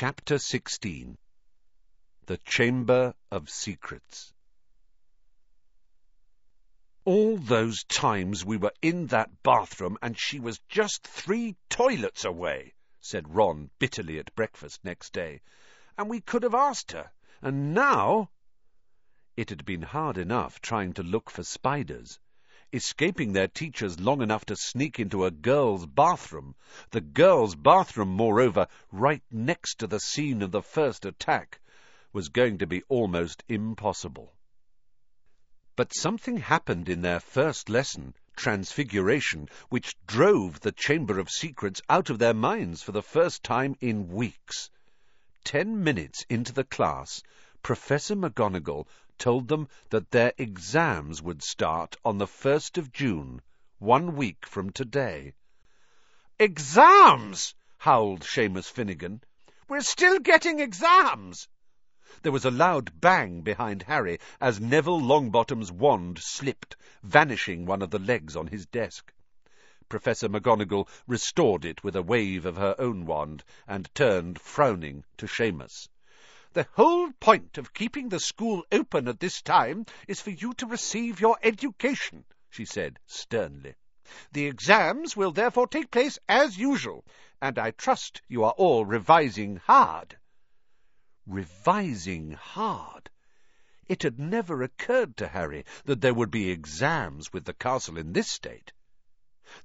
Chapter 16 The Chamber of Secrets. All those times we were in that bathroom and she was just three toilets away, said Ron bitterly at breakfast next day, and we could have asked her, and now... It had been hard enough trying to look for spiders escaping their teachers long enough to sneak into a girl's bathroom, the girl's bathroom, moreover, right next to the scene of the first attack, was going to be almost impossible. But something happened in their first lesson, Transfiguration, which drove the Chamber of Secrets out of their minds for the first time in weeks. Ten minutes into the class, Professor McGonagall told them that their exams would start on the 1st of June, one week from today. Exams! howled Seamus Finnigan. We're still getting exams! There was a loud bang behind Harry as Neville Longbottom's wand slipped, vanishing one of the legs on his desk. Professor McGonagall restored it with a wave of her own wand and turned, frowning, to Seamus. The whole point of keeping the school open at this time is for you to receive your education, she said sternly. The exams will therefore take place as usual, and I trust you are all revising hard. Revising hard? It had never occurred to Harry that there would be exams with the castle in this state.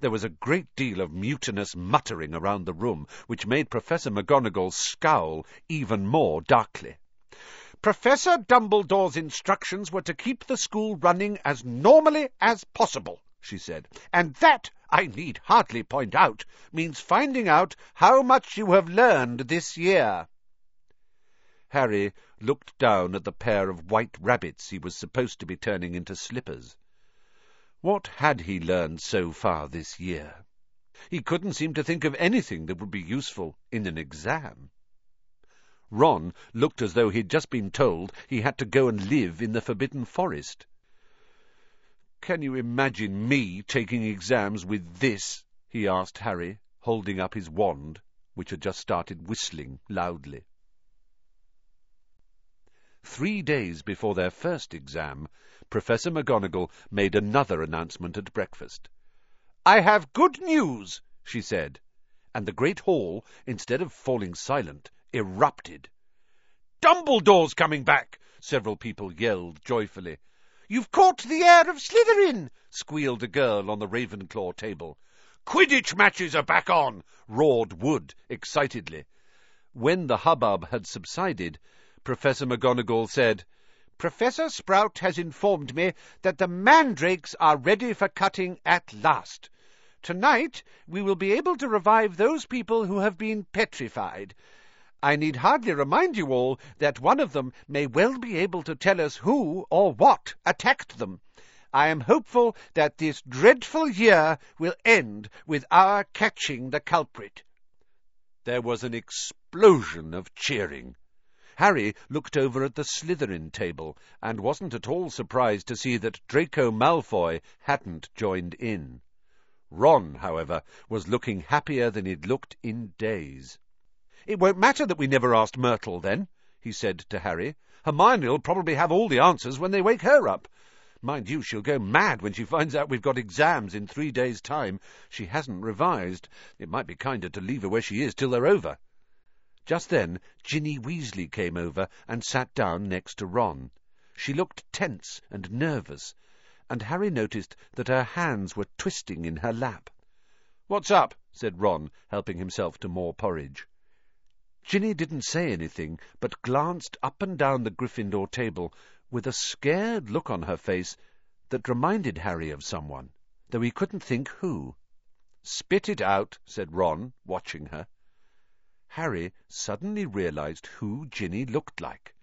There was a great deal of mutinous muttering around the room, which made Professor McGonagall scowl even more darkly. Professor Dumbledore's instructions were to keep the school running as normally as possible, she said, and that, I need hardly point out, means finding out how much you have learned this year. Harry looked down at the pair of white rabbits he was supposed to be turning into slippers. What had he learned so far this year? He couldn't seem to think of anything that would be useful in an exam. Ron looked as though he'd just been told he had to go and live in the Forbidden Forest. Can you imagine me taking exams with this? he asked Harry, holding up his wand, which had just started whistling loudly. Three days before their first exam, Professor McGonagall made another announcement at breakfast. I have good news, she said, and the great hall, instead of falling silent, erupted. Dumbledore's coming back, several people yelled joyfully. You've caught the heir of Slytherin, squealed a girl on the Ravenclaw table. Quidditch matches are back on, roared Wood excitedly. When the hubbub had subsided, Professor McGonagall said, Professor Sprout has informed me that the mandrakes are ready for cutting at last. Tonight we will be able to revive those people who have been petrified. I need hardly remind you all that one of them may well be able to tell us who or what attacked them. I am hopeful that this dreadful year will end with our catching the culprit. There was an explosion of cheering. Harry looked over at the Slytherin table, and wasn't at all surprised to see that Draco Malfoy hadn't joined in. Ron, however, was looking happier than he'd looked in days. It won't matter that we never asked Myrtle, then, he said to Harry. Hermione'll probably have all the answers when they wake her up. Mind you, she'll go mad when she finds out we've got exams in three days' time. She hasn't revised. It might be kinder to leave her where she is till they're over. Just then Ginny Weasley came over and sat down next to Ron. She looked tense and nervous, and Harry noticed that her hands were twisting in her lap. "What's up?" said Ron, helping himself to more porridge. Ginny didn't say anything, but glanced up and down the Gryffindor table with a scared look on her face that reminded Harry of someone, though he couldn't think who. "Spit it out," said Ron, watching her. Harry suddenly realized who Ginny looked like.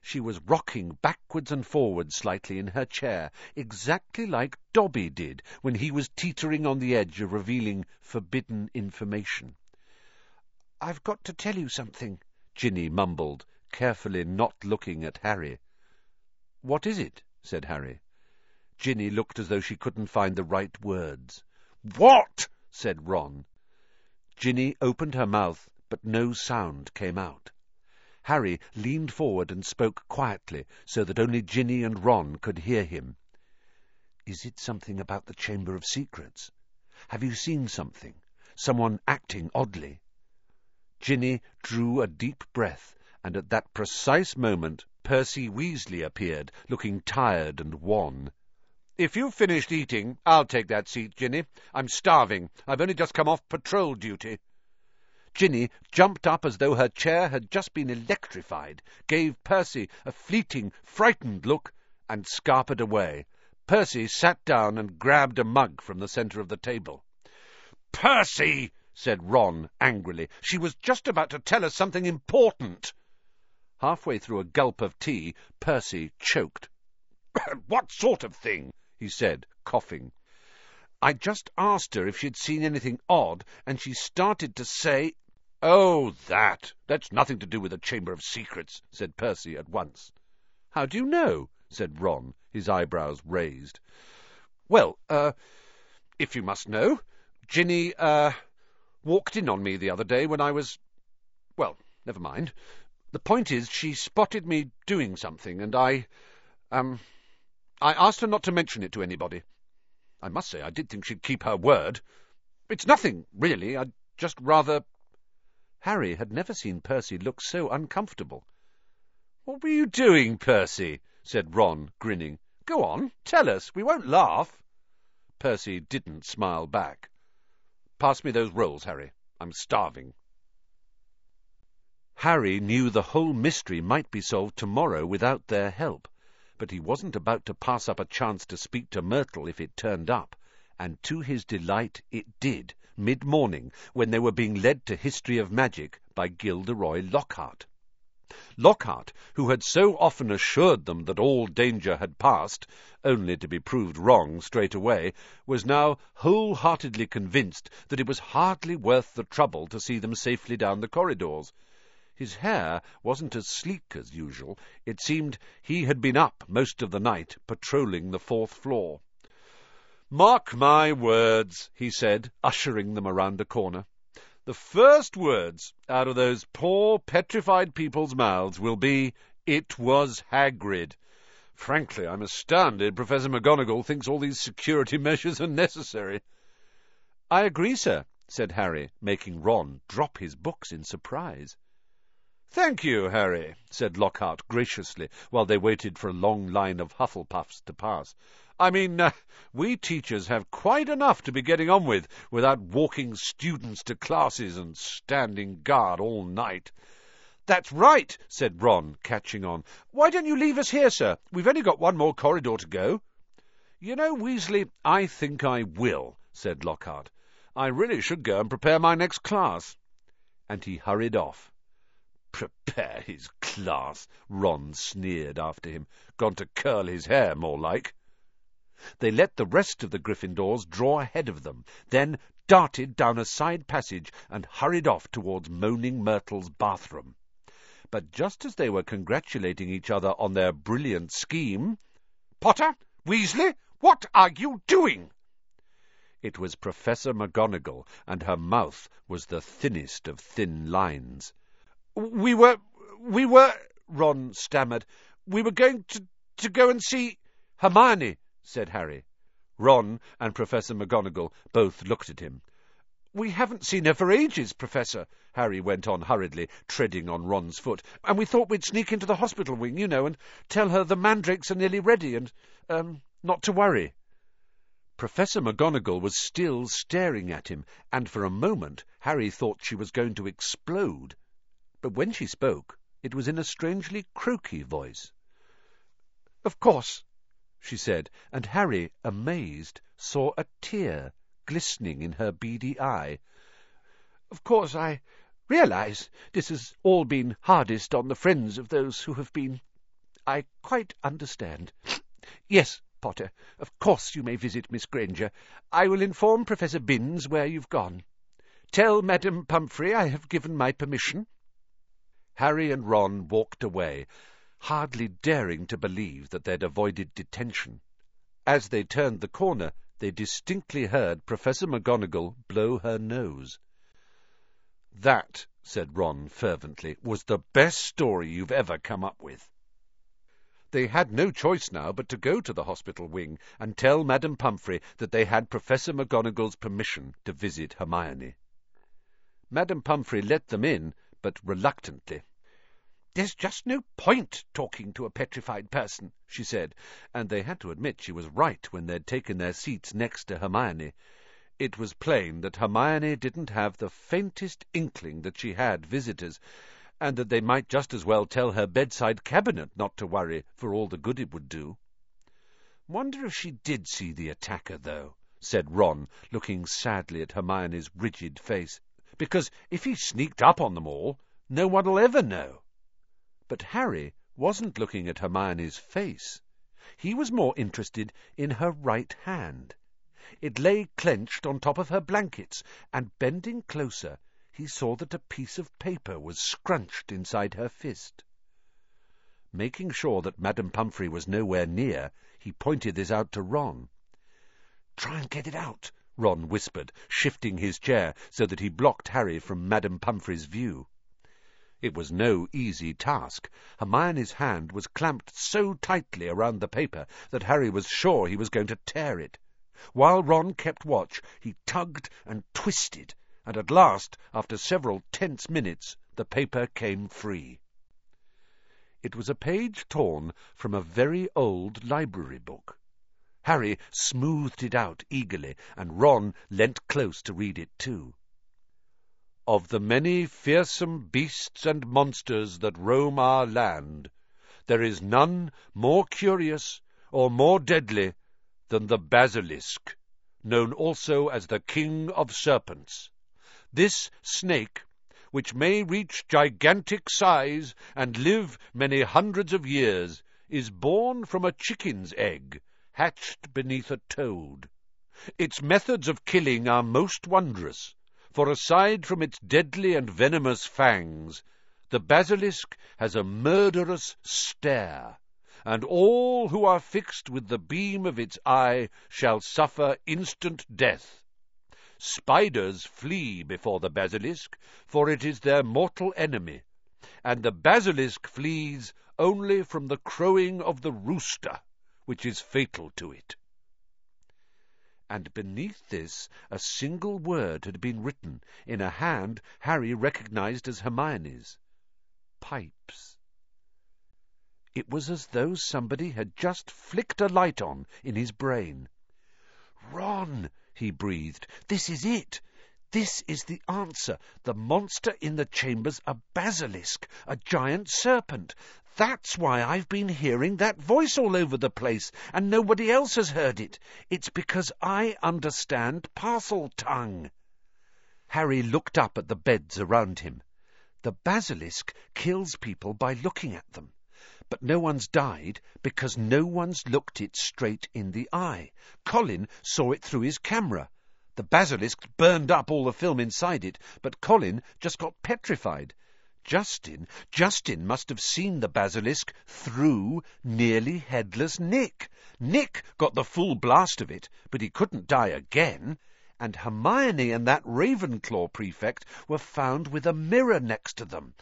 She was rocking backwards and forwards slightly in her chair, exactly like Dobby did when he was teetering on the edge of revealing forbidden information. "I've got to tell you something," Ginny mumbled, carefully not looking at Harry. "What is it?" said Harry. Ginny looked as though she couldn't find the right words. "What?" said Ron. Ginny opened her mouth but no sound came out. Harry leaned forward and spoke quietly, so that only Ginny and Ron could hear him. Is it something about the Chamber of Secrets? Have you seen something? Someone acting oddly? Ginny drew a deep breath, and at that precise moment Percy Weasley appeared, looking tired and wan. If you've finished eating, I'll take that seat, Ginny. I'm starving. I've only just come off patrol duty. Ginny jumped up as though her chair had just been electrified, gave Percy a fleeting, frightened look, and scarpered away. Percy sat down and grabbed a mug from the centre of the table. Percy! said Ron angrily. She was just about to tell us something important. Halfway through a gulp of tea, Percy choked. what sort of thing? he said, coughing. I just asked her if she'd seen anything odd, and she started to say... Oh, that! That's nothing to do with the Chamber of Secrets, said Percy at once. How do you know? said Ron, his eyebrows raised. Well, uh, if you must know, Ginny, uh, walked in on me the other day when I was... Well, never mind. The point is, she spotted me doing something, and I, um, I asked her not to mention it to anybody. I must say I did think she'd keep her word. It's nothing, really. I'd just rather... Harry had never seen Percy look so uncomfortable. What were you doing, Percy? said Ron, grinning. Go on, tell us. We won't laugh. Percy didn't smile back. Pass me those rolls, Harry. I'm starving. Harry knew the whole mystery might be solved tomorrow without their help but he wasn't about to pass up a chance to speak to Myrtle if it turned up, and to his delight it did, mid-morning, when they were being led to History of Magic by Gilderoy Lockhart. Lockhart, who had so often assured them that all danger had passed, only to be proved wrong straight away, was now wholeheartedly convinced that it was hardly worth the trouble to see them safely down the corridors. His hair wasn't as sleek as usual. It seemed he had been up most of the night, patrolling the fourth floor. Mark my words, he said, ushering them around a corner. The first words out of those poor petrified people's mouths will be, It was Hagrid. Frankly, I'm astounded Professor McGonagall thinks all these security measures are necessary. I agree, sir, said Harry, making Ron drop his books in surprise. Thank you, Harry, said Lockhart graciously, while they waited for a long line of Hufflepuffs to pass. I mean, uh, we teachers have quite enough to be getting on with without walking students to classes and standing guard all night. That's right, said Ron, catching on. Why don't you leave us here, sir? We've only got one more corridor to go. You know, Weasley, I think I will, said Lockhart. I really should go and prepare my next class. And he hurried off. Prepare his class, Ron sneered after him. Gone to curl his hair, more like. They let the rest of the Gryffindors draw ahead of them, then darted down a side passage and hurried off towards Moaning Myrtle's bathroom. But just as they were congratulating each other on their brilliant scheme... Potter! Weasley! What are you doing? It was Professor McGonagall, and her mouth was the thinnest of thin lines. We were... we were... Ron stammered. We were going to... to go and see... Hermione, said Harry. Ron and Professor McGonagall both looked at him. We haven't seen her for ages, Professor, Harry went on hurriedly, treading on Ron's foot, and we thought we'd sneak into the hospital wing, you know, and tell her the mandrakes are nearly ready, and, um, not to worry. Professor McGonagall was still staring at him, and for a moment Harry thought she was going to explode but when she spoke, it was in a strangely croaky voice. Of course, she said, and Harry, amazed, saw a tear glistening in her beady eye. Of course, I realize this has all been hardest on the friends of those who have been... I quite understand. Yes, Potter, of course you may visit Miss Granger. I will inform Professor Binns where you've gone. Tell Madam Pomfrey I have given my permission. Harry and Ron walked away, hardly daring to believe that they'd avoided detention. As they turned the corner, they distinctly heard Professor McGonagall blow her nose. That, said Ron fervently, was the best story you've ever come up with. They had no choice now but to go to the hospital wing and tell Madam Pomfrey that they had Professor McGonagall's permission to visit Hermione. Madam Pomfrey let them in, but reluctantly. There's just no point talking to a petrified person, she said, and they had to admit she was right when they'd taken their seats next to Hermione. It was plain that Hermione didn't have the faintest inkling that she had visitors, and that they might just as well tell her bedside cabinet not to worry for all the good it would do. Wonder if she did see the attacker, though, said Ron, looking sadly at Hermione's rigid face, because if he sneaked up on them all, no one'll ever know. But Harry wasn't looking at Hermione's face. He was more interested in her right hand. It lay clenched on top of her blankets, and bending closer, he saw that a piece of paper was scrunched inside her fist. Making sure that Madam Pomfrey was nowhere near, he pointed this out to Ron. Try and get it out, Ron whispered, shifting his chair so that he blocked Harry from Madam Pomfrey's view. It was no easy task. Hermione's hand was clamped so tightly around the paper that Harry was sure he was going to tear it. While Ron kept watch, he tugged and twisted, and at last, after several tense minutes, the paper came free. It was a page torn from a very old library book. Harry smoothed it out eagerly, and Ron leant close to read it too. Of the many fearsome beasts and monsters that roam our land, there is none more curious or more deadly than the basilisk, known also as the king of serpents. This snake, which may reach gigantic size and live many hundreds of years, is born from a chicken's egg, hatched beneath a toad. Its methods of killing are most wondrous for aside from its deadly and venomous fangs, the basilisk has a murderous stare, and all who are fixed with the beam of its eye shall suffer instant death. Spiders flee before the basilisk, for it is their mortal enemy, and the basilisk flees only from the crowing of the rooster, which is fatal to it and beneath this a single word had been written in a hand Harry recognized as Hermione's. Pipes. It was as though somebody had just flicked a light on in his brain. Ron, he breathed, this is it. This is the answer. The monster in the chamber's a basilisk, a giant serpent. That's why I've been hearing that voice all over the place, and nobody else has heard it. It's because I understand Parseltongue. Harry looked up at the beds around him. The basilisk kills people by looking at them. But no one's died because no one's looked it straight in the eye. Colin saw it through his camera. The basilisk burned up all the film inside it, but Colin just got petrified. Justin, Justin must have seen the basilisk through nearly headless Nick. Nick got the full blast of it, but he couldn't die again. And Hermione and that Ravenclaw prefect were found with a mirror next to them.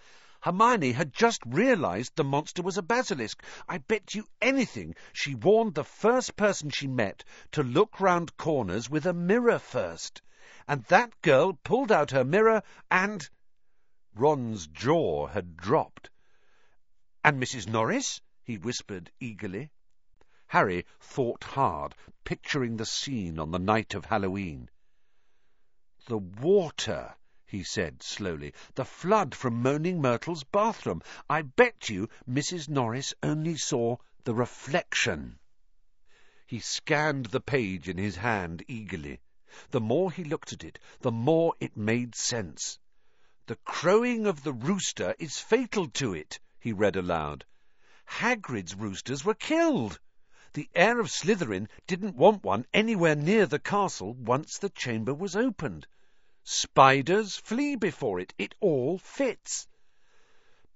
Hermione had just realized the monster was a basilisk. I bet you anything she warned the first person she met to look round corners with a mirror first. And that girl pulled out her mirror and Ron's jaw had dropped. And Mrs. Norris? he whispered eagerly. Harry thought hard, picturing the scene on the night of Halloween. The water, he said slowly. The flood from Moaning Myrtle's bathroom. I bet you Mrs. Norris only saw the reflection. He scanned the page in his hand eagerly. The more he looked at it, the more it made sense. The crowing of the rooster is fatal to it, he read aloud. Hagrid's roosters were killed. The heir of Slytherin didn't want one anywhere near the castle once the chamber was opened. Spiders flee before it. It all fits.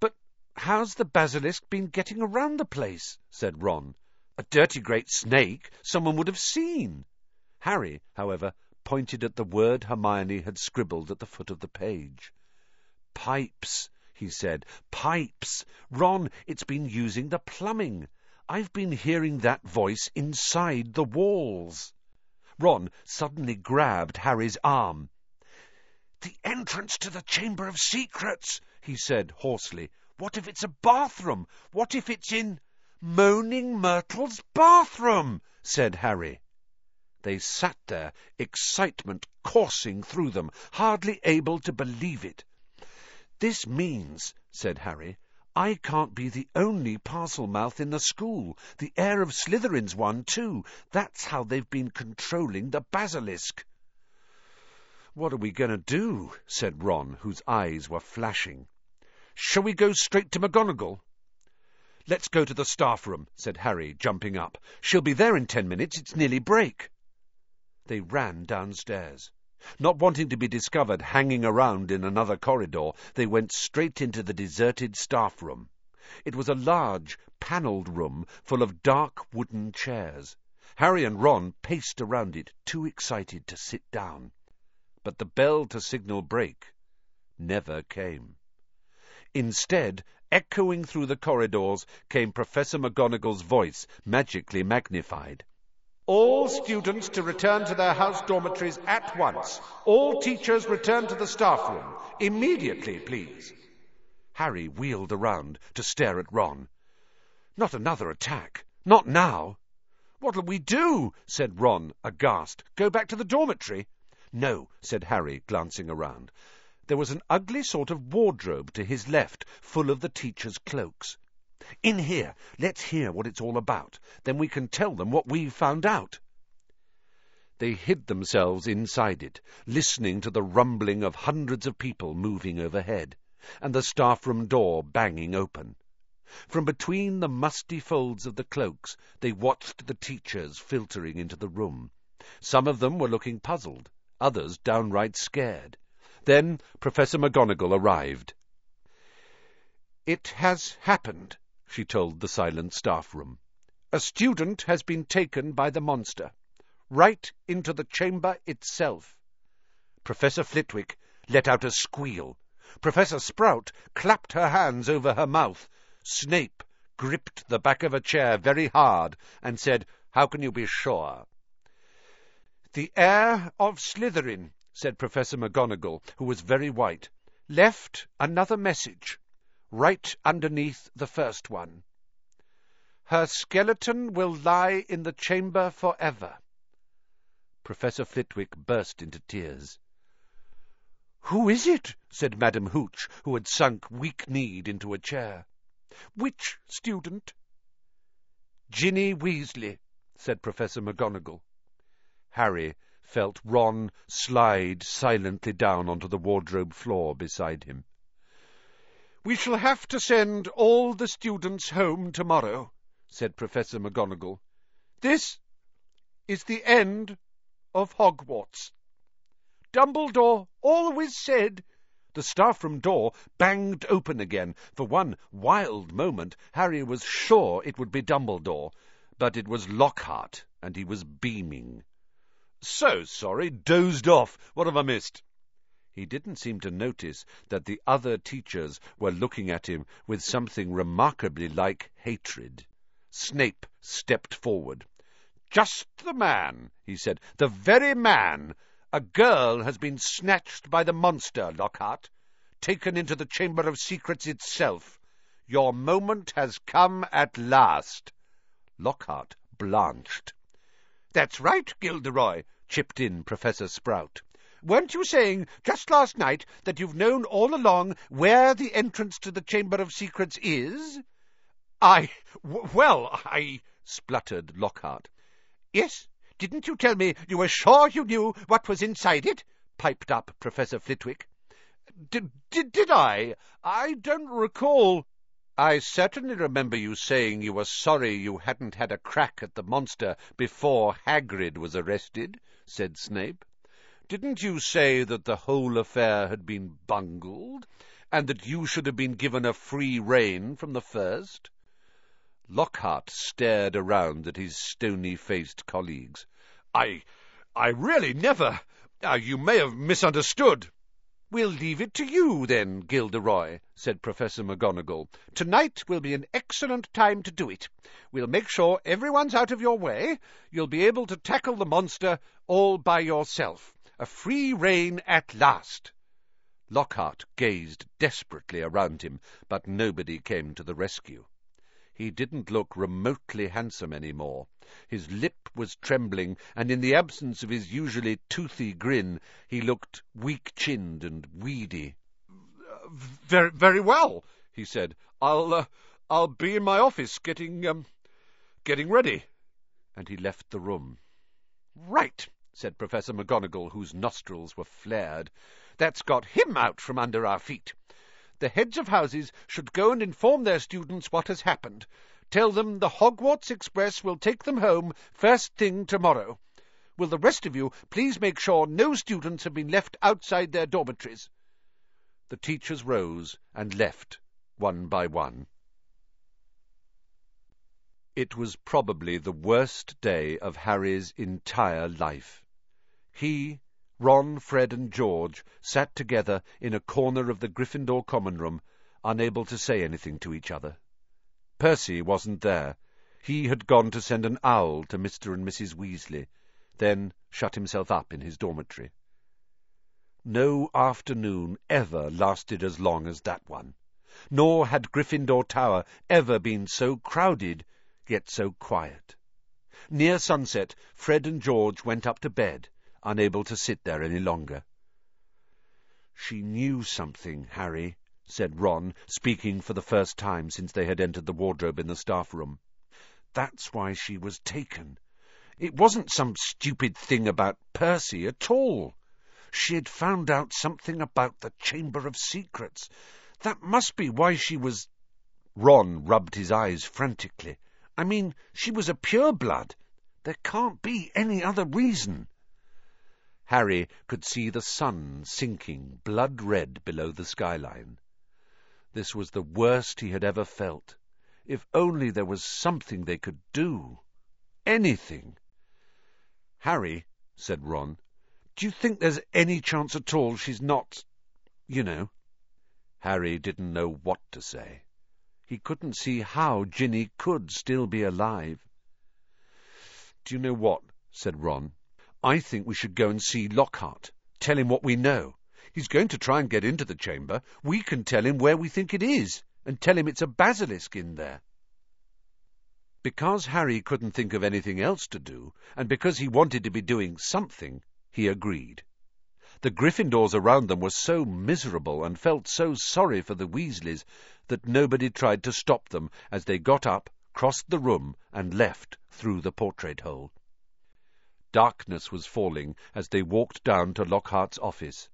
But how's the basilisk been getting around the place? said Ron. A dirty great snake someone would have seen. Harry, however, pointed at the word Hermione had scribbled at the foot of the page. Pipes, he said. Pipes. Ron, it's been using the plumbing. I've been hearing that voice inside the walls. Ron suddenly grabbed Harry's arm. The entrance to the Chamber of Secrets, he said hoarsely. What if it's a bathroom? What if it's in... Moaning Myrtle's bathroom, said Harry. They sat there, excitement coursing through them, hardly able to believe it. This means, said Harry, I can't be the only Parselmouth in the school. The heir of Slytherin's one, too. That's how they've been controlling the basilisk. What are we going to do? said Ron, whose eyes were flashing. Shall we go straight to McGonagall? Let's go to the staff room, said Harry, jumping up. She'll be there in ten minutes. It's nearly break. They ran downstairs. Not wanting to be discovered hanging around in another corridor, they went straight into the deserted staff room. It was a large, panelled room full of dark wooden chairs. Harry and Ron paced around it, too excited to sit down. But the bell to signal break never came. Instead, echoing through the corridors, came Professor McGonagall's voice, magically magnified. All students to return to their house dormitories at once. All teachers return to the staff room. Immediately, please. Harry wheeled around to stare at Ron. Not another attack. Not now. What'll we do? said Ron, aghast. Go back to the dormitory? No, said Harry, glancing around. There was an ugly sort of wardrobe to his left, full of the teachers' cloaks. In here. Let's hear what it's all about. Then we can tell them what we've found out. They hid themselves inside it, listening to the rumbling of hundreds of people moving overhead, and the staff room door banging open. From between the musty folds of the cloaks, they watched the teachers filtering into the room. Some of them were looking puzzled, others downright scared. Then Professor McGonagall arrived. It has happened, she told the silent staff room. A student has been taken by the monster, right into the chamber itself. Professor Flitwick let out a squeal. Professor Sprout clapped her hands over her mouth. Snape gripped the back of a chair very hard and said, How can you be sure? The heir of Slytherin, said Professor McGonagall, who was very white, left another message right underneath the first one. Her skeleton will lie in the chamber forever. Professor Flitwick burst into tears. Who is it? said Madam Hooch, who had sunk weak-kneed into a chair. Which student? Ginny Weasley, said Professor McGonagall. Harry felt Ron slide silently down onto the wardrobe floor beside him. We shall have to send all the students home tomorrow, said Professor McGonagall. This is the end of Hogwarts. Dumbledore always said... The staff room door banged open again. For one wild moment, Harry was sure it would be Dumbledore, but it was Lockhart, and he was beaming. So sorry, dozed off. What have I missed? He didn't seem to notice that the other teachers were looking at him with something remarkably like hatred. Snape stepped forward. Just the man, he said. The very man. A girl has been snatched by the monster, Lockhart, taken into the Chamber of Secrets itself. Your moment has come at last. Lockhart blanched. That's right, Gilderoy, chipped in Professor Sprout. Weren't you saying just last night that you've known all along where the entrance to the Chamber of Secrets is? I... well, I... spluttered Lockhart. Yes, didn't you tell me you were sure you knew what was inside it? piped up Professor Flitwick. Did, did I? I don't recall. I certainly remember you saying you were sorry you hadn't had a crack at the monster before Hagrid was arrested, said Snape. Didn't you say that the whole affair had been bungled, and that you should have been given a free rein from the first? Lockhart stared around at his stony-faced colleagues. I... I really never... Uh, you may have misunderstood. We'll leave it to you, then, Gilderoy, said Professor McGonagall. Tonight will be an excellent time to do it. We'll make sure everyone's out of your way. You'll be able to tackle the monster all by yourself. A free rein at last. Lockhart gazed desperately around him, but nobody came to the rescue. He didn't look remotely handsome any more. His lip was trembling, and in the absence of his usually toothy grin, he looked weak-chinned and weedy. Very, very well, he said. I'll, uh, I'll be in my office getting, um, getting ready. And he left the room. Right, said Professor McGonagall, whose nostrils were flared. That's got him out from under our feet. The heads of houses should go and inform their students what has happened. Tell them the Hogwarts Express will take them home first thing tomorrow. Will the rest of you please make sure no students have been left outside their dormitories? The teachers rose and left, one by one. It was probably the worst day of Harry's entire life. He, Ron, Fred, and George sat together in a corner of the Gryffindor common room, unable to say anything to each other. Percy wasn't there. He had gone to send an owl to Mr. and Mrs. Weasley, then shut himself up in his dormitory. No afternoon ever lasted as long as that one, nor had Gryffindor Tower ever been so crowded, yet so quiet. Near sunset, Fred and George went up to bed, unable to sit there any longer. She knew something, Harry, said Ron, speaking for the first time since they had entered the wardrobe in the staff room. That's why she was taken. It wasn't some stupid thing about Percy at all. She had found out something about the Chamber of Secrets. That must be why she was... Ron rubbed his eyes frantically. I mean, she was a pureblood. There can't be any other reason. Harry could see the sun sinking blood-red below the skyline. This was the worst he had ever felt. If only there was something they could do. Anything. Harry, said Ron, do you think there's any chance at all she's not, you know? Harry didn't know what to say. He couldn't see how Ginny could still be alive. Do you know what? said Ron. I think we should go and see Lockhart. Tell him what we know. He's going to try and get into the chamber. We can tell him where we think it is, and tell him it's a basilisk in there. Because Harry couldn't think of anything else to do, and because he wanted to be doing something, he agreed. The Gryffindors around them were so miserable and felt so sorry for the Weasleys that nobody tried to stop them as they got up, crossed the room, and left through the portrait hole. Darkness was falling as they walked down to Lockhart's office.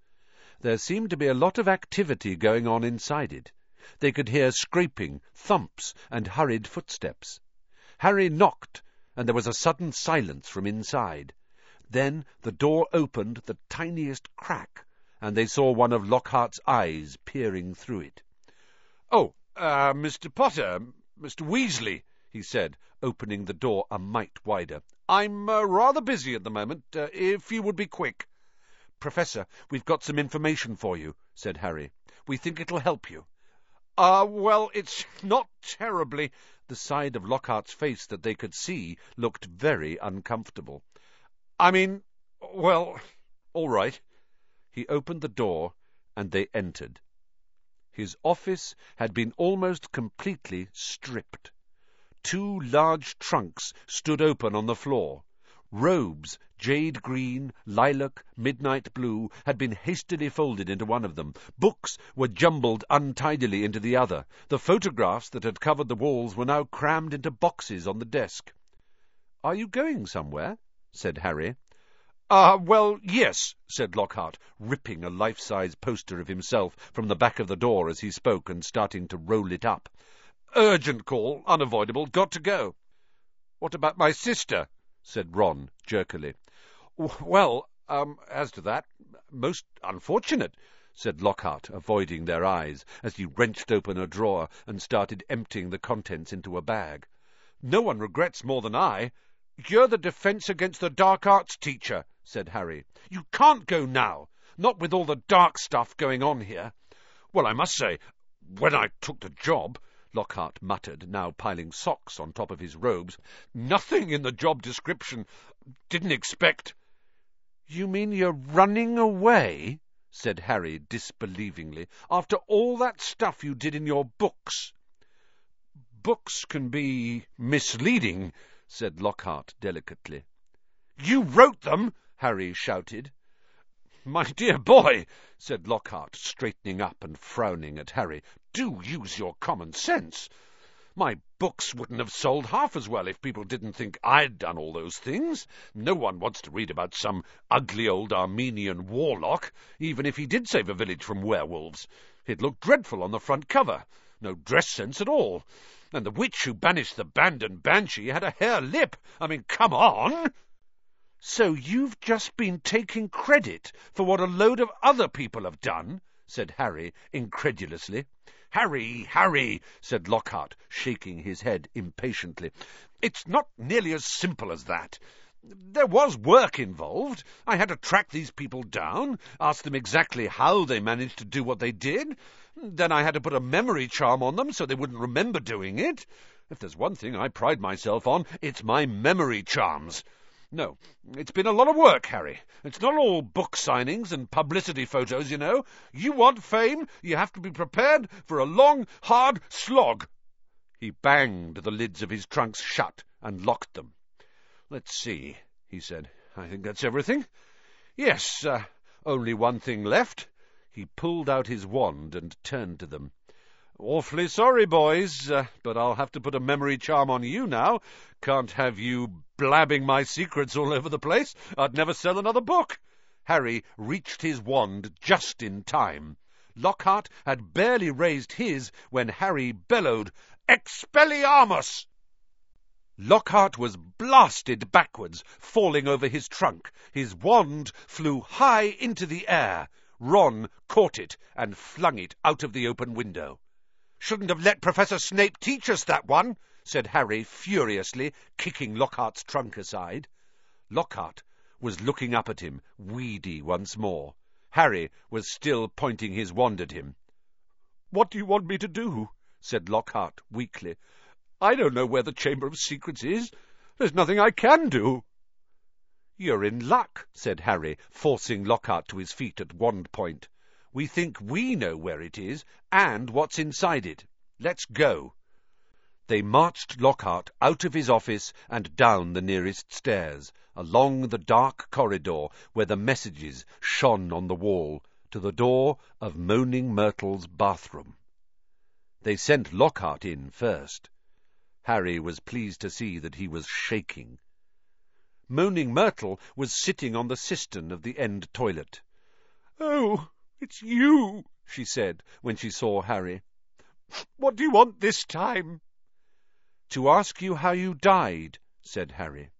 There seemed to be a lot of activity going on inside it. They could hear scraping, thumps, and hurried footsteps. Harry knocked, and there was a sudden silence from inside. Then the door opened the tiniest crack, and they saw one of Lockhart's eyes peering through it. "Oh, uh, Mr. Potter, Mr. Weasley," he said, opening the door a mite wider. I'm uh, rather busy at the moment, uh, if you would be quick. Professor, we've got some information for you, said Harry. We think it'll help you. Ah, uh, well, it's not terribly... The side of Lockhart's face that they could see looked very uncomfortable. I mean, well, all right. He opened the door, and they entered. His office had been almost completely stripped. Two large trunks stood open on the floor. Robes, jade green, lilac, midnight blue, had been hastily folded into one of them. Books were jumbled untidily into the other. The photographs that had covered the walls were now crammed into boxes on the desk. Are you going somewhere? said Harry. Ah, uh, well, yes, said Lockhart, ripping a life-size poster of himself from the back of the door as he spoke and starting to roll it up. Urgent call, unavoidable, got to go. What about my sister? Said Ron jerkily. Well, um, as to that, most unfortunate, said Lockhart, avoiding their eyes, as he wrenched open a drawer and started emptying the contents into a bag. No one regrets more than I. You're the defence against the dark arts teacher, said Harry. You can't go now. Not with all the dark stuff going on here. Well, I must say, when I took the job, Lockhart muttered, now piling socks on top of his robes, nothing in the job description. Didn't expect. You mean you're running away? said Harry disbelievingly, after all that stuff you did in your books. Books can be misleading, said Lockhart delicately. You wrote them! Harry shouted. My dear boy, said Lockhart, straightening up and frowning at Harry, do use your common sense. My books wouldn't have sold half as well if people didn't think I'd done all those things. No one wants to read about some ugly old Armenian warlock, even if he did save a village from werewolves. It looked dreadful on the front cover. No dress sense at all. And the witch who banished the Bandon Banshee had a hare lip. I mean, come on! So you've just been taking credit for what a load of other people have done? said Harry incredulously. Harry, Harry, said Lockhart, shaking his head impatiently. It's not nearly as simple as that. There was work involved. I had to track these people down, ask them exactly how they managed to do what they did. Then I had to put a memory charm on them so they wouldn't remember doing it. If there's one thing I pride myself on, it's my memory charms. No, it's been a lot of work, Harry. It's not all book signings and publicity photos, you know. You want fame, you have to be prepared for a long, hard slog. He banged the lids of his trunks shut and locked them. Let's see, he said. I think that's everything. Yes, uh, only one thing left. He pulled out his wand and turned to them. Awfully sorry, boys, uh, but I'll have to put a memory charm on you now. Can't have you blabbing my secrets all over the place. I'd never sell another book. Harry reached his wand just in time. Lockhart had barely raised his when Harry bellowed, Expelliarmus! Lockhart was blasted backwards, falling over his trunk. His wand flew high into the air. Ron caught it and flung it out of the open window. Shouldn't have let Professor Snape teach us that one, said Harry furiously, kicking Lockhart's trunk aside. Lockhart was looking up at him, weedy once more. Harry was still pointing his wand at him. What do you want me to do? said Lockhart weakly. I don't know where the Chamber of Secrets is. There's nothing I can do. You're in luck, said Harry, forcing Lockhart to his feet at wand point. We think we know where it is and what's inside it. Let's go. They marched Lockhart out of his office and down the nearest stairs, along the dark corridor where the messages shone on the wall, to the door of Moaning Myrtle's bathroom. They sent Lockhart in first. Harry was pleased to see that he was shaking. Moaning Myrtle was sitting on the cistern of the end toilet. Oh, it's you, she said when she saw Harry. What do you want this time? To ask you how you died, said Harry.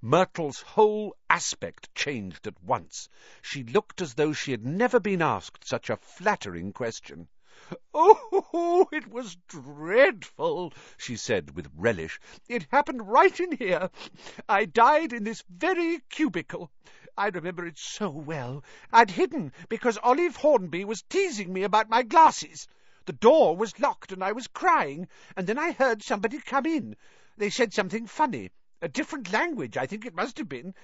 Myrtle's whole aspect changed at once. She looked as though she had never been asked such a flattering question. Oh, it was dreadful, she said with relish. It happened right in here. I died in this very cubicle. I remember it so well. I'd hidden because Olive Hornby was teasing me about my glasses. The door was locked and I was crying, and then I heard somebody come in. They said something funny. A different language, I think it must have been.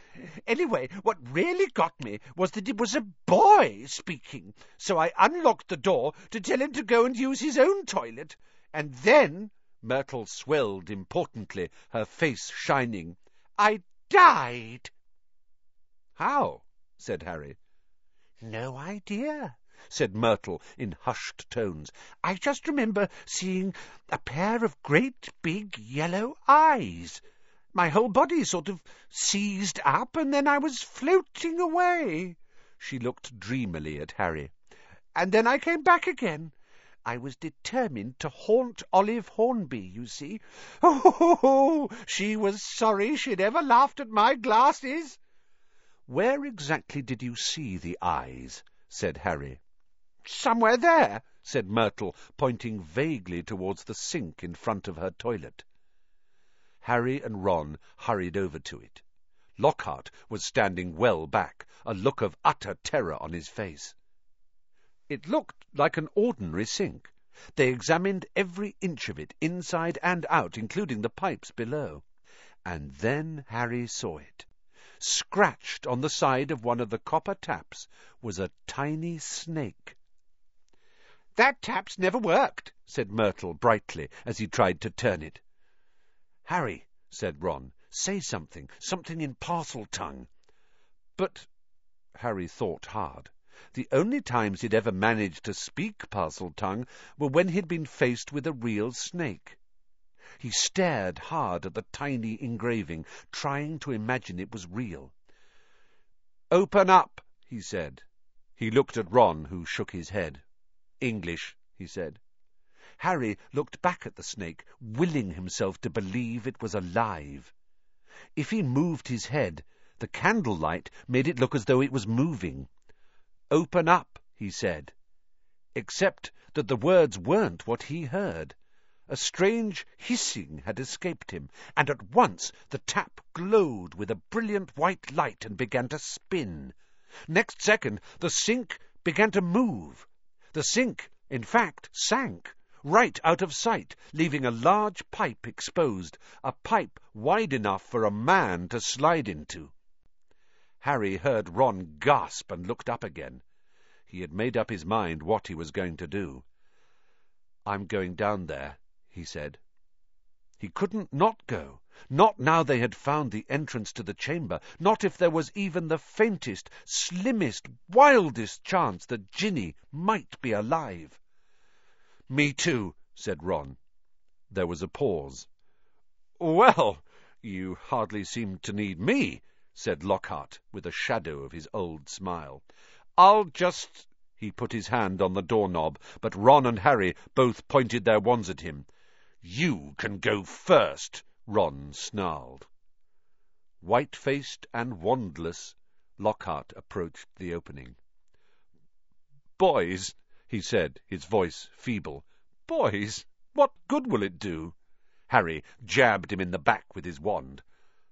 Anyway, what really got me was that it was a boy speaking, so I unlocked the door to tell him to go and use his own toilet. And then, Myrtle swelled importantly, her face shining, I died. How? said Harry. No idea, said Myrtle in hushed tones. I just remember seeing a pair of great big yellow eyes. My whole body sort of seized up, and then I was floating away. She looked dreamily at Harry. And then I came back again. I was determined to haunt Olive Hornby, you see. Oh, she was sorry she'd ever laughed at my glasses. Where exactly did you see the eyes? said Harry. Somewhere there, said Myrtle, pointing vaguely towards the sink in front of her toilet. Harry and Ron hurried over to it. Lockhart was standing well back, a look of utter terror on his face. It looked like an ordinary sink. They examined every inch of it, inside and out, including the pipes below. And then Harry saw it. Scratched on the side of one of the copper taps was a tiny snake. That tap's never worked, said Myrtle brightly as he tried to turn it. Harry, said Ron, say something, something in Parseltongue. But Harry thought hard. The only times he'd ever managed to speak Parseltongue were when he'd been faced with a real snake. He stared hard at the tiny engraving, trying to imagine it was real. Open up, he said. He looked at Ron, who shook his head. English, he said. Harry looked back at the snake, willing himself to believe it was alive. If he moved his head, the candlelight made it look as though it was moving. Open up, he said. Except that the words weren't what he heard. A strange hissing had escaped him, and at once the tap glowed with a brilliant white light and began to spin. Next second, the sink began to move. The sink, in fact, sank, right out of sight, leaving a large pipe exposed, a pipe wide enough for a man to slide into. Harry heard Ron gasp and looked up again. He had made up his mind what he was going to do. I'm going down there, he said. He couldn't not go. Not now they had found the entrance to the chamber, not if there was even the faintest, slimmest, wildest chance that Ginny might be alive. Me too, said Ron. There was a pause. Well, you hardly seem to need me, said Lockhart, with a shadow of his old smile. I'll just... He put his hand on the doorknob, but Ron and Harry both pointed their wands at him. You can go first, Ron snarled. White-faced and wandless, Lockhart approached the opening. Boys, he said, his voice feeble. Boys, what good will it do? Harry jabbed him in the back with his wand.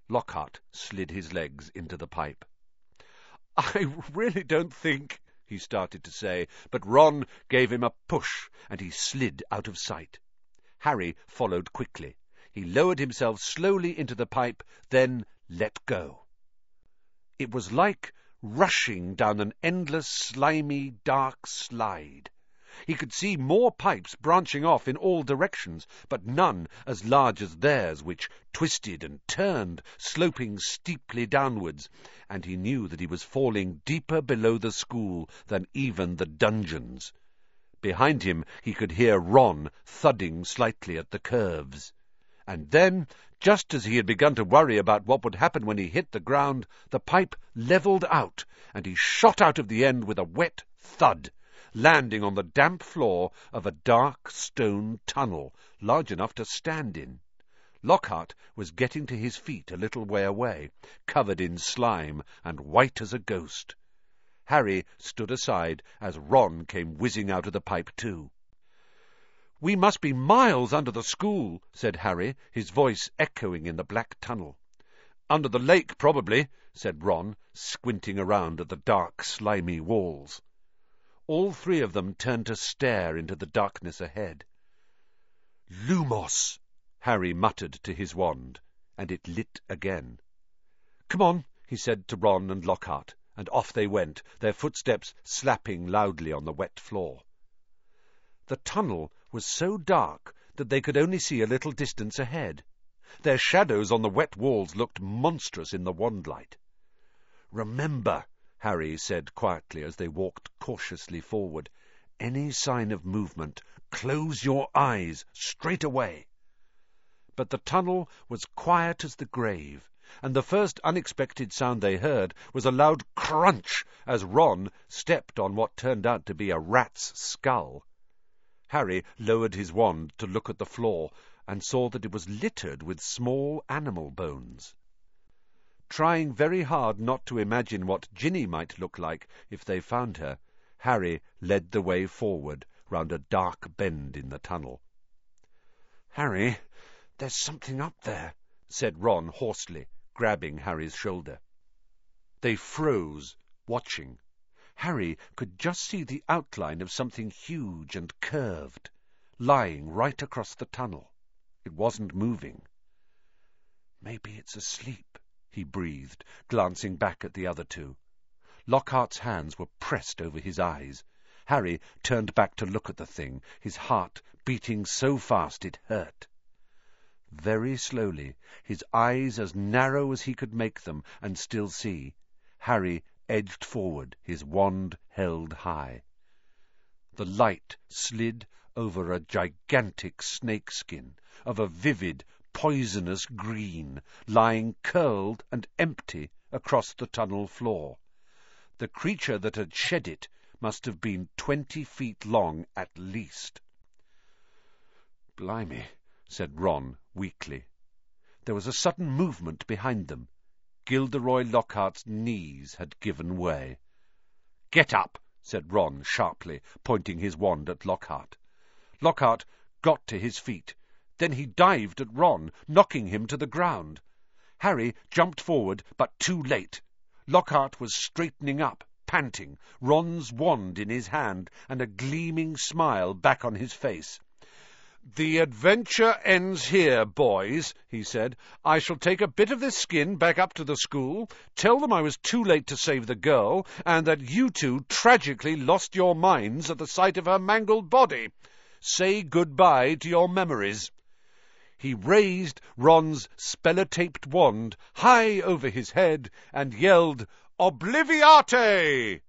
Lockhart slid his legs into the pipe. I really don't think, he started to say, but Ron gave him a push, and he slid out of sight. Harry followed quickly. He lowered himself slowly into the pipe, then let go. It was like rushing down an endless, slimy, dark slide. He could see more pipes branching off in all directions, but none as large as theirs, which twisted and turned, sloping steeply downwards, and he knew that he was falling deeper below the school than even the dungeons. Behind him he could hear Ron thudding slightly at the curves. And then, just as he had begun to worry about what would happen when he hit the ground, the pipe levelled out, and he shot out of the end with a wet thud, landing on the damp floor of a dark stone tunnel, large enough to stand in. Lockhart was getting to his feet a little way away, covered in slime and white as a ghost. Harry stood aside as Ron came whizzing out of the pipe too. We must be miles under the school, said Harry, his voice echoing in the black tunnel. Under the lake, probably, said Ron, squinting around at the dark, slimy walls. All three of them turned to stare into the darkness ahead. Lumos, Harry muttered to his wand, and it lit again. Come on, he said to Ron and Lockhart, and off they went, their footsteps slapping loudly on the wet floor. The tunnel was so dark that they could only see a little distance ahead. Their shadows on the wet walls looked monstrous in the wandlight. Remember, Harry said quietly as they walked cautiously forward, any sign of movement, close your eyes straight away. But the tunnel was quiet as the grave, and the first unexpected sound they heard was a loud crunch as Ron stepped on what turned out to be a rat's skull. Harry lowered his wand to look at the floor and saw that it was littered with small animal bones. Trying very hard not to imagine what Ginny might look like if they found her, Harry led the way forward round a dark bend in the tunnel. Harry, there's something up there, said Ron hoarsely, grabbing Harry's shoulder. They froze, watching. Harry could just see the outline of something huge and curved, lying right across the tunnel. It wasn't moving. Maybe it's asleep, he breathed, glancing back at the other two. Lockhart's hands were pressed over his eyes. Harry turned back to look at the thing, his heart beating so fast it hurt. Very slowly, his eyes as narrow as he could make them and still see, Harry edged forward, his wand held high. The light slid over a gigantic snakeskin of a vivid, poisonous green, lying curled and empty across the tunnel floor. The creature that had shed it must have been twenty feet long at least. Blimey, said Ron weakly. There was a sudden movement behind them. Gilderoy Lockhart's knees had given way. Get up, said Ron sharply, pointing his wand at Lockhart. Lockhart got to his feet. Then he dived at Ron, knocking him to the ground. Harry jumped forward, but too late. Lockhart was straightening up, panting, Ron's wand in his hand, and a gleaming smile back on his face. The adventure ends here, boys, he said. I shall take a bit of this skin back up to the school, tell them I was too late to save the girl, and that you two tragically lost your minds at the sight of her mangled body. Say good-bye to your memories. He raised Ron's Spellotaped wand high over his head and yelled, Obliviate!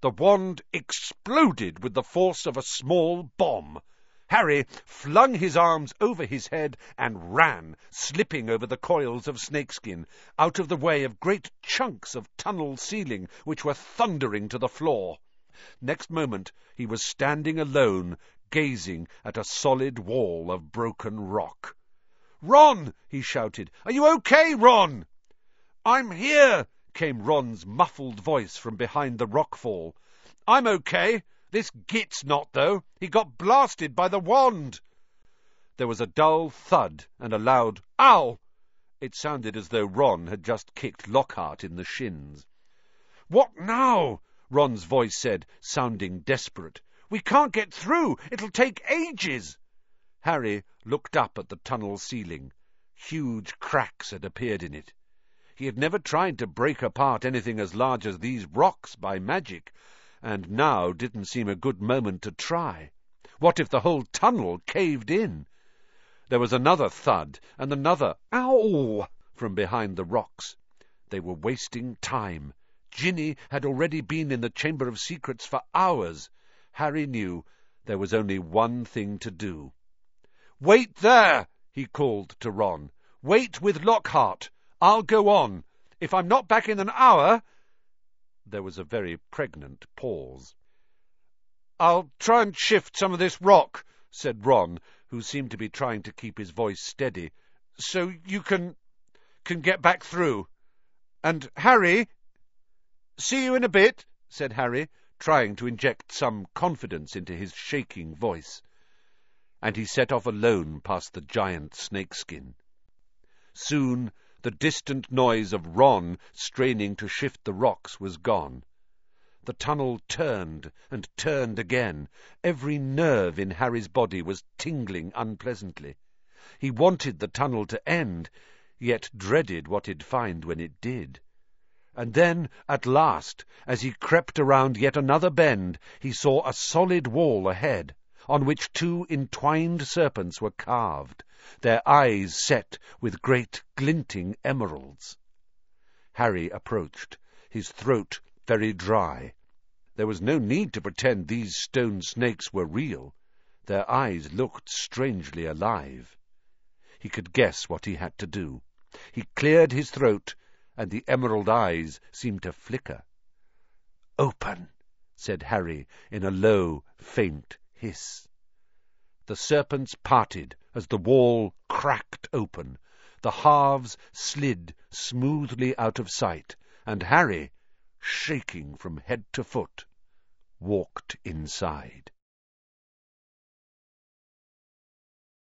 The wand exploded with the force of a small bomb. Harry flung his arms over his head and ran, slipping over the coils of snakeskin, out of the way of great chunks of tunnel ceiling which were thundering to the floor. Next moment he was standing alone, gazing at a solid wall of broken rock. Ron! he shouted. Are you okay, Ron? I'm here! came Ron's muffled voice from behind the rockfall. I'm okay. This Git's not, though. He got blasted by the wand. There was a dull thud and a loud ow. It sounded as though Ron had just kicked Lockhart in the shins. What now? Ron's voice said, sounding desperate. We can't get through. It'll take ages. Harry looked up at the tunnel ceiling. Huge cracks had appeared in it. He had never tried to break apart anything as large as these rocks by magic, and now didn't seem a good moment to try. What if the whole tunnel caved in? There was another thud, and another ow from behind the rocks. They were wasting time. Ginny had already been in the Chamber of Secrets for hours. Harry knew there was only one thing to do. Wait there, he called to Ron. Wait with Lockhart. I'll go on. If I'm not back in an hour... There was a very pregnant pause. I'll try and shift some of this rock, said Ron, who seemed to be trying to keep his voice steady, so you can... can get back through. And Harry... See you in a bit, said Harry, trying to inject some confidence into his shaking voice. And he set off alone past the giant snakeskin. Soon the distant noise of Ron straining to shift the rocks was gone. The tunnel turned and turned again. Every nerve in Harry's body was tingling unpleasantly. He wanted the tunnel to end, yet dreaded what he'd find when it did. And then, at last, as he crept around yet another bend, he saw a solid wall ahead, on which two entwined serpents were carved their eyes set with great glinting emeralds. Harry approached, his throat very dry. There was no need to pretend these stone snakes were real. Their eyes looked strangely alive. He could guess what he had to do. He cleared his throat, and the emerald eyes seemed to flicker. Open, said Harry in a low, faint hiss. The serpents parted as the wall cracked open. The halves slid smoothly out of sight, and Harry, shaking from head to foot, walked inside.